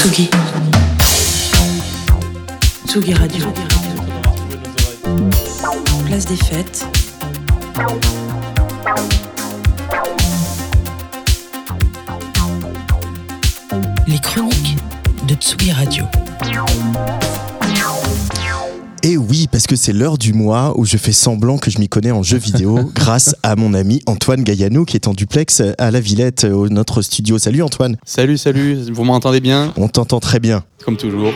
Tsugi. Tsugi Radio. Place des fêtes. Les chroniques de Tsugi Radio. Et oui, parce que c'est l'heure du mois où je fais semblant que je m'y connais en jeux vidéo grâce à mon ami Antoine Gaillanou qui est en duplex à la Villette, au notre studio. Salut Antoine. Salut, salut, vous m'entendez bien? On t'entend très bien. Comme toujours.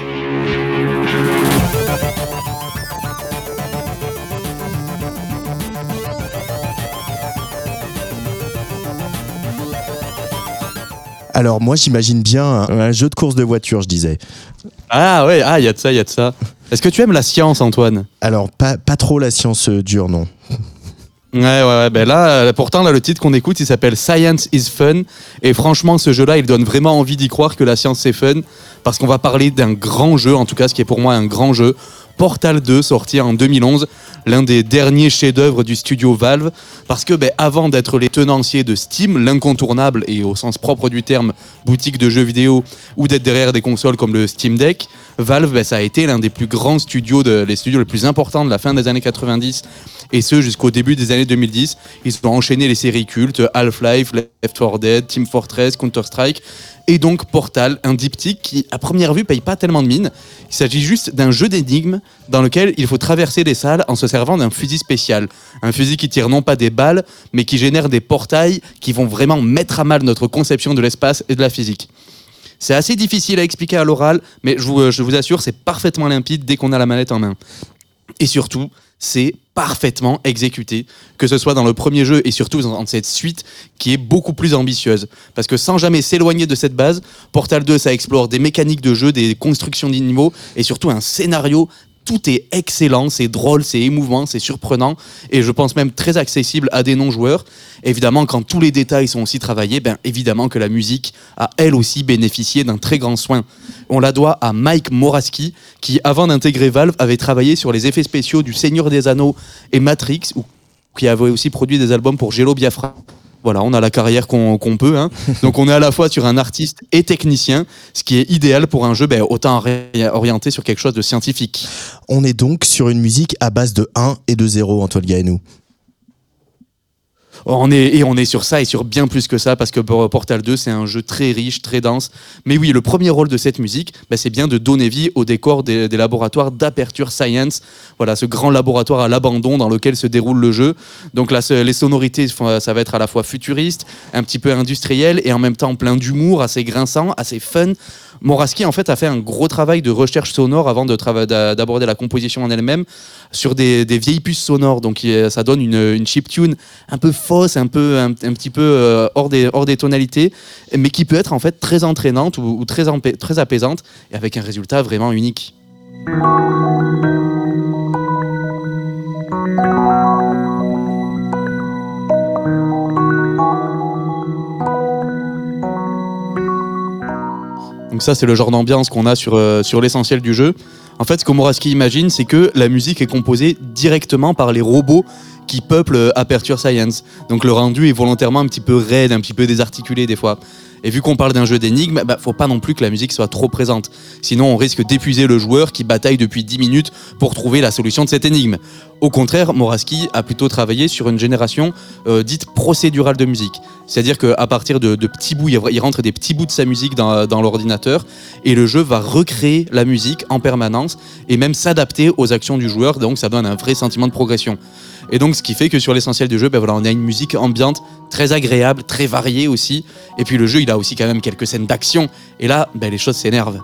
Alors moi j'imagine bien un, un jeu de course de voiture, je disais. Ah ouais, ah, il y a de ça, il y a de ça. Est-ce que tu aimes la science, Antoine? Alors pas, pas trop la science euh, dure, non. Ouais, ouais, ouais. Ben là, euh, pourtant, là, le titre qu'on écoute, il s'appelle Science is Fun. Et franchement, ce jeu-là, il donne vraiment envie d'y croire que la science c'est fun. Parce qu'on va parler d'un grand jeu, en tout cas, ce qui est pour moi un grand jeu. Portal 2, sorti en 2011, l'un des derniers chefs-d'œuvre du studio Valve. Parce que, ben, avant d'être les tenanciers de Steam, l'incontournable et au sens propre du terme boutique de jeux vidéo, ou d'être derrière des consoles comme le Steam Deck, Valve, ben, ça a été l'un des plus grands studios, les studios les plus importants de la fin des années 90 et ce jusqu'au début des années 2010. Ils ont enchaîné les séries cultes Half-Life, Left 4 Dead, Team Fortress, Counter-Strike et donc Portal, un diptyque qui à première vue paye pas tellement de mine. Il s'agit juste d'un jeu d'énigmes dans lequel il faut traverser des salles en se servant d'un fusil spécial. Un fusil qui tire non pas des balles, mais qui génère des portails qui vont vraiment mettre à mal notre conception de l'espace et de la physique. C'est assez difficile à expliquer à l'oral, mais je vous, je vous assure, c'est parfaitement limpide dès qu'on a la manette en main. Et surtout, c'est parfaitement exécuté, que ce soit dans le premier jeu et surtout dans cette suite qui est beaucoup plus ambitieuse. Parce que sans jamais s'éloigner de cette base, Portal 2, ça explore des mécaniques de jeu, des constructions d'animaux et surtout un scénario. Tout est excellent, c'est drôle, c'est émouvant, c'est surprenant et je pense même très accessible à des non-joueurs. Évidemment, quand tous les détails sont aussi travaillés, ben évidemment que la musique a elle aussi bénéficié d'un très grand soin. On la doit à Mike Moraski, qui avant d'intégrer Valve avait travaillé sur les effets spéciaux du Seigneur des Anneaux et Matrix, qui avait aussi produit des albums pour Jello Biafra. Voilà, on a la carrière qu'on peut. hein. Donc on est à la fois sur un artiste et technicien, ce qui est idéal pour un jeu ben, autant orienté sur quelque chose de scientifique. On est donc sur une musique à base de 1 et de 0, Antoine Gaillanou. On est, et on est sur ça et sur bien plus que ça parce que Portal 2 c'est un jeu très riche, très dense. Mais oui, le premier rôle de cette musique, bah, c'est bien de donner vie au décor des, laboratoires d'Aperture Science. Voilà, ce grand laboratoire à l'abandon dans lequel se déroule le jeu. Donc là, les sonorités, ça va être à la fois futuriste, un petit peu industriel et en même temps plein d'humour, assez grinçant, assez fun. Moraski en fait a fait un gros travail de recherche sonore avant d'aborder la composition en elle-même sur des, vieilles puces sonores. Donc ça donne une, une chiptune un peu fausse, un peu un, petit peu euh, hors des tonalités, mais qui peut être en fait très entraînante ou, très très apaisante et avec un résultat vraiment unique. Donc ça, c'est le genre d'ambiance qu'on a sur, euh, l'essentiel du jeu. En fait, ce que Moraski imagine, c'est que la musique est composée directement par les robots qui peuplent euh, Aperture Science. Donc le rendu est volontairement un petit peu raide, un petit peu désarticulé des fois. Et vu qu'on parle d'un jeu d'énigmes, bah, faut pas non plus que la musique soit trop présente. Sinon, on risque d'épuiser le joueur qui bataille depuis 10 minutes pour trouver la solution de cette énigme. Au contraire, Moraski a plutôt travaillé sur une génération euh, dite procédurale de musique. C'est-à-dire qu'à partir de, petits bouts, il rentre des petits bouts de sa musique dans, dans l'ordinateur et le jeu va recréer la musique en permanence et même s'adapter aux actions du joueur. Donc ça donne un vrai sentiment de progression. Et donc ce qui fait que sur l'essentiel du jeu, ben voilà, on a une musique ambiante très agréable, très variée aussi. Et puis le jeu, il a aussi quand même quelques scènes d'action. Et là, ben, les choses s'énervent.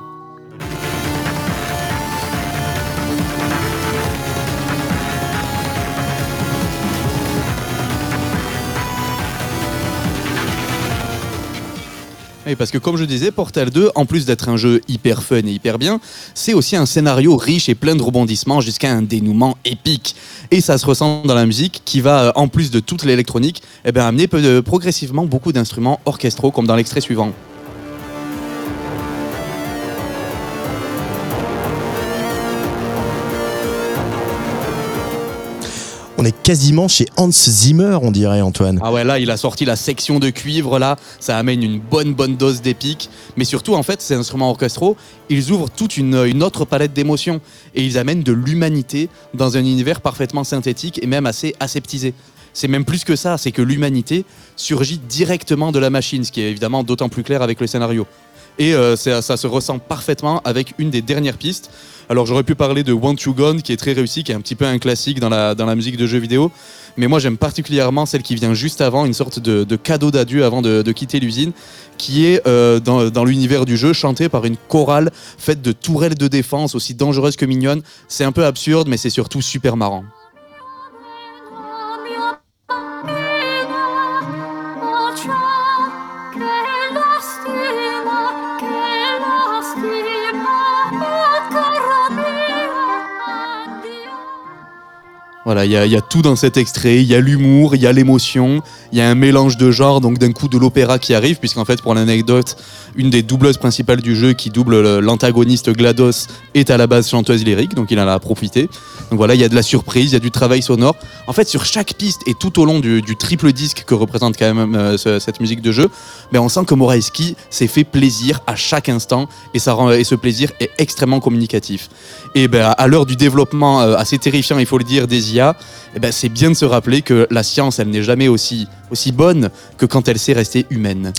Parce que comme je disais, Portal 2, en plus d'être un jeu hyper fun et hyper bien, c'est aussi un scénario riche et plein de rebondissements jusqu'à un dénouement épique. Et ça se ressent dans la musique qui va, euh, en plus de toute l'électronique, eh ben, amener progressivement beaucoup d'instruments orchestraux comme dans l'extrait suivant. On est quasiment chez Hans Zimmer, on dirait, Antoine. Ah ouais, là, il a sorti la section de cuivre, là, ça amène une bonne, bonne dose d'épique. Mais surtout, en fait, ces instruments orchestraux, ils ouvrent toute une, une autre palette d'émotions et ils amènent de l'humanité dans un univers parfaitement synthétique et même assez aseptisé. C'est même plus que ça, c'est que l'humanité surgit directement de la machine, ce qui est évidemment d'autant plus clair avec le scénario. Et euh, ça, se ressent parfaitement avec une des dernières pistes. Alors j'aurais pu parler de Want You Gone, qui est très réussi, qui est un petit peu un classique dans la, musique de jeux vidéo. Mais moi j'aime particulièrement celle qui vient juste avant, une sorte de, de cadeau d'adieu avant de, de quitter l'usine, qui est euh, dans, dans l'univers du jeu, chantée par une chorale faite de tourelles de défense, aussi dangereuses que mignonnes. C'est un peu absurde, mais c'est surtout super marrant. Voilà, il y, a- tout dans cet extrait. Il y a l'humour, il y a l'émotion, il y a un mélange de genres, donc d'un coup de l'opéra qui arrive, puisqu'en fait, pour l'anecdote, une des doubleuses principales du jeu qui double le- l'antagoniste GLaDOS est à la base chanteuse lyrique, donc il en a profité. Donc voilà, il y a de la surprise, il y a du travail sonore. En fait, sur chaque piste et tout au long du, triple disque que représente quand même euh, ce- cette musique de jeu, ben on sent que Moraesky s'est fait plaisir à chaque instant et, ça rend, et ce plaisir est extrêmement communicatif. Et ben, à l'heure du développement euh, assez terrifiant, il faut le dire, IA, eh ben, c'est bien de se rappeler que la science, elle n'est jamais aussi, aussi bonne que quand elle sait rester humaine.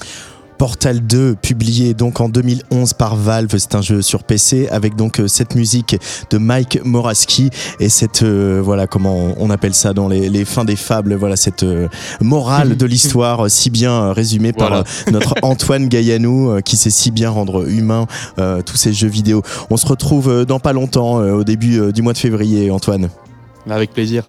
Portal 2, publié donc en 2011 par Valve, c'est un jeu sur PC avec donc euh, cette musique de Mike Moraski et cette euh, voilà comment on- appelle ça dans les, les fins des fables, voilà cette euh, morale de l'histoire si bien résumée par Voilà. notre Antoine Gaillanou euh, qui sait si bien rendre humain tous ces jeux vidéo. On se retrouve dans pas longtemps au début du mois de février, Antoine. Avec plaisir.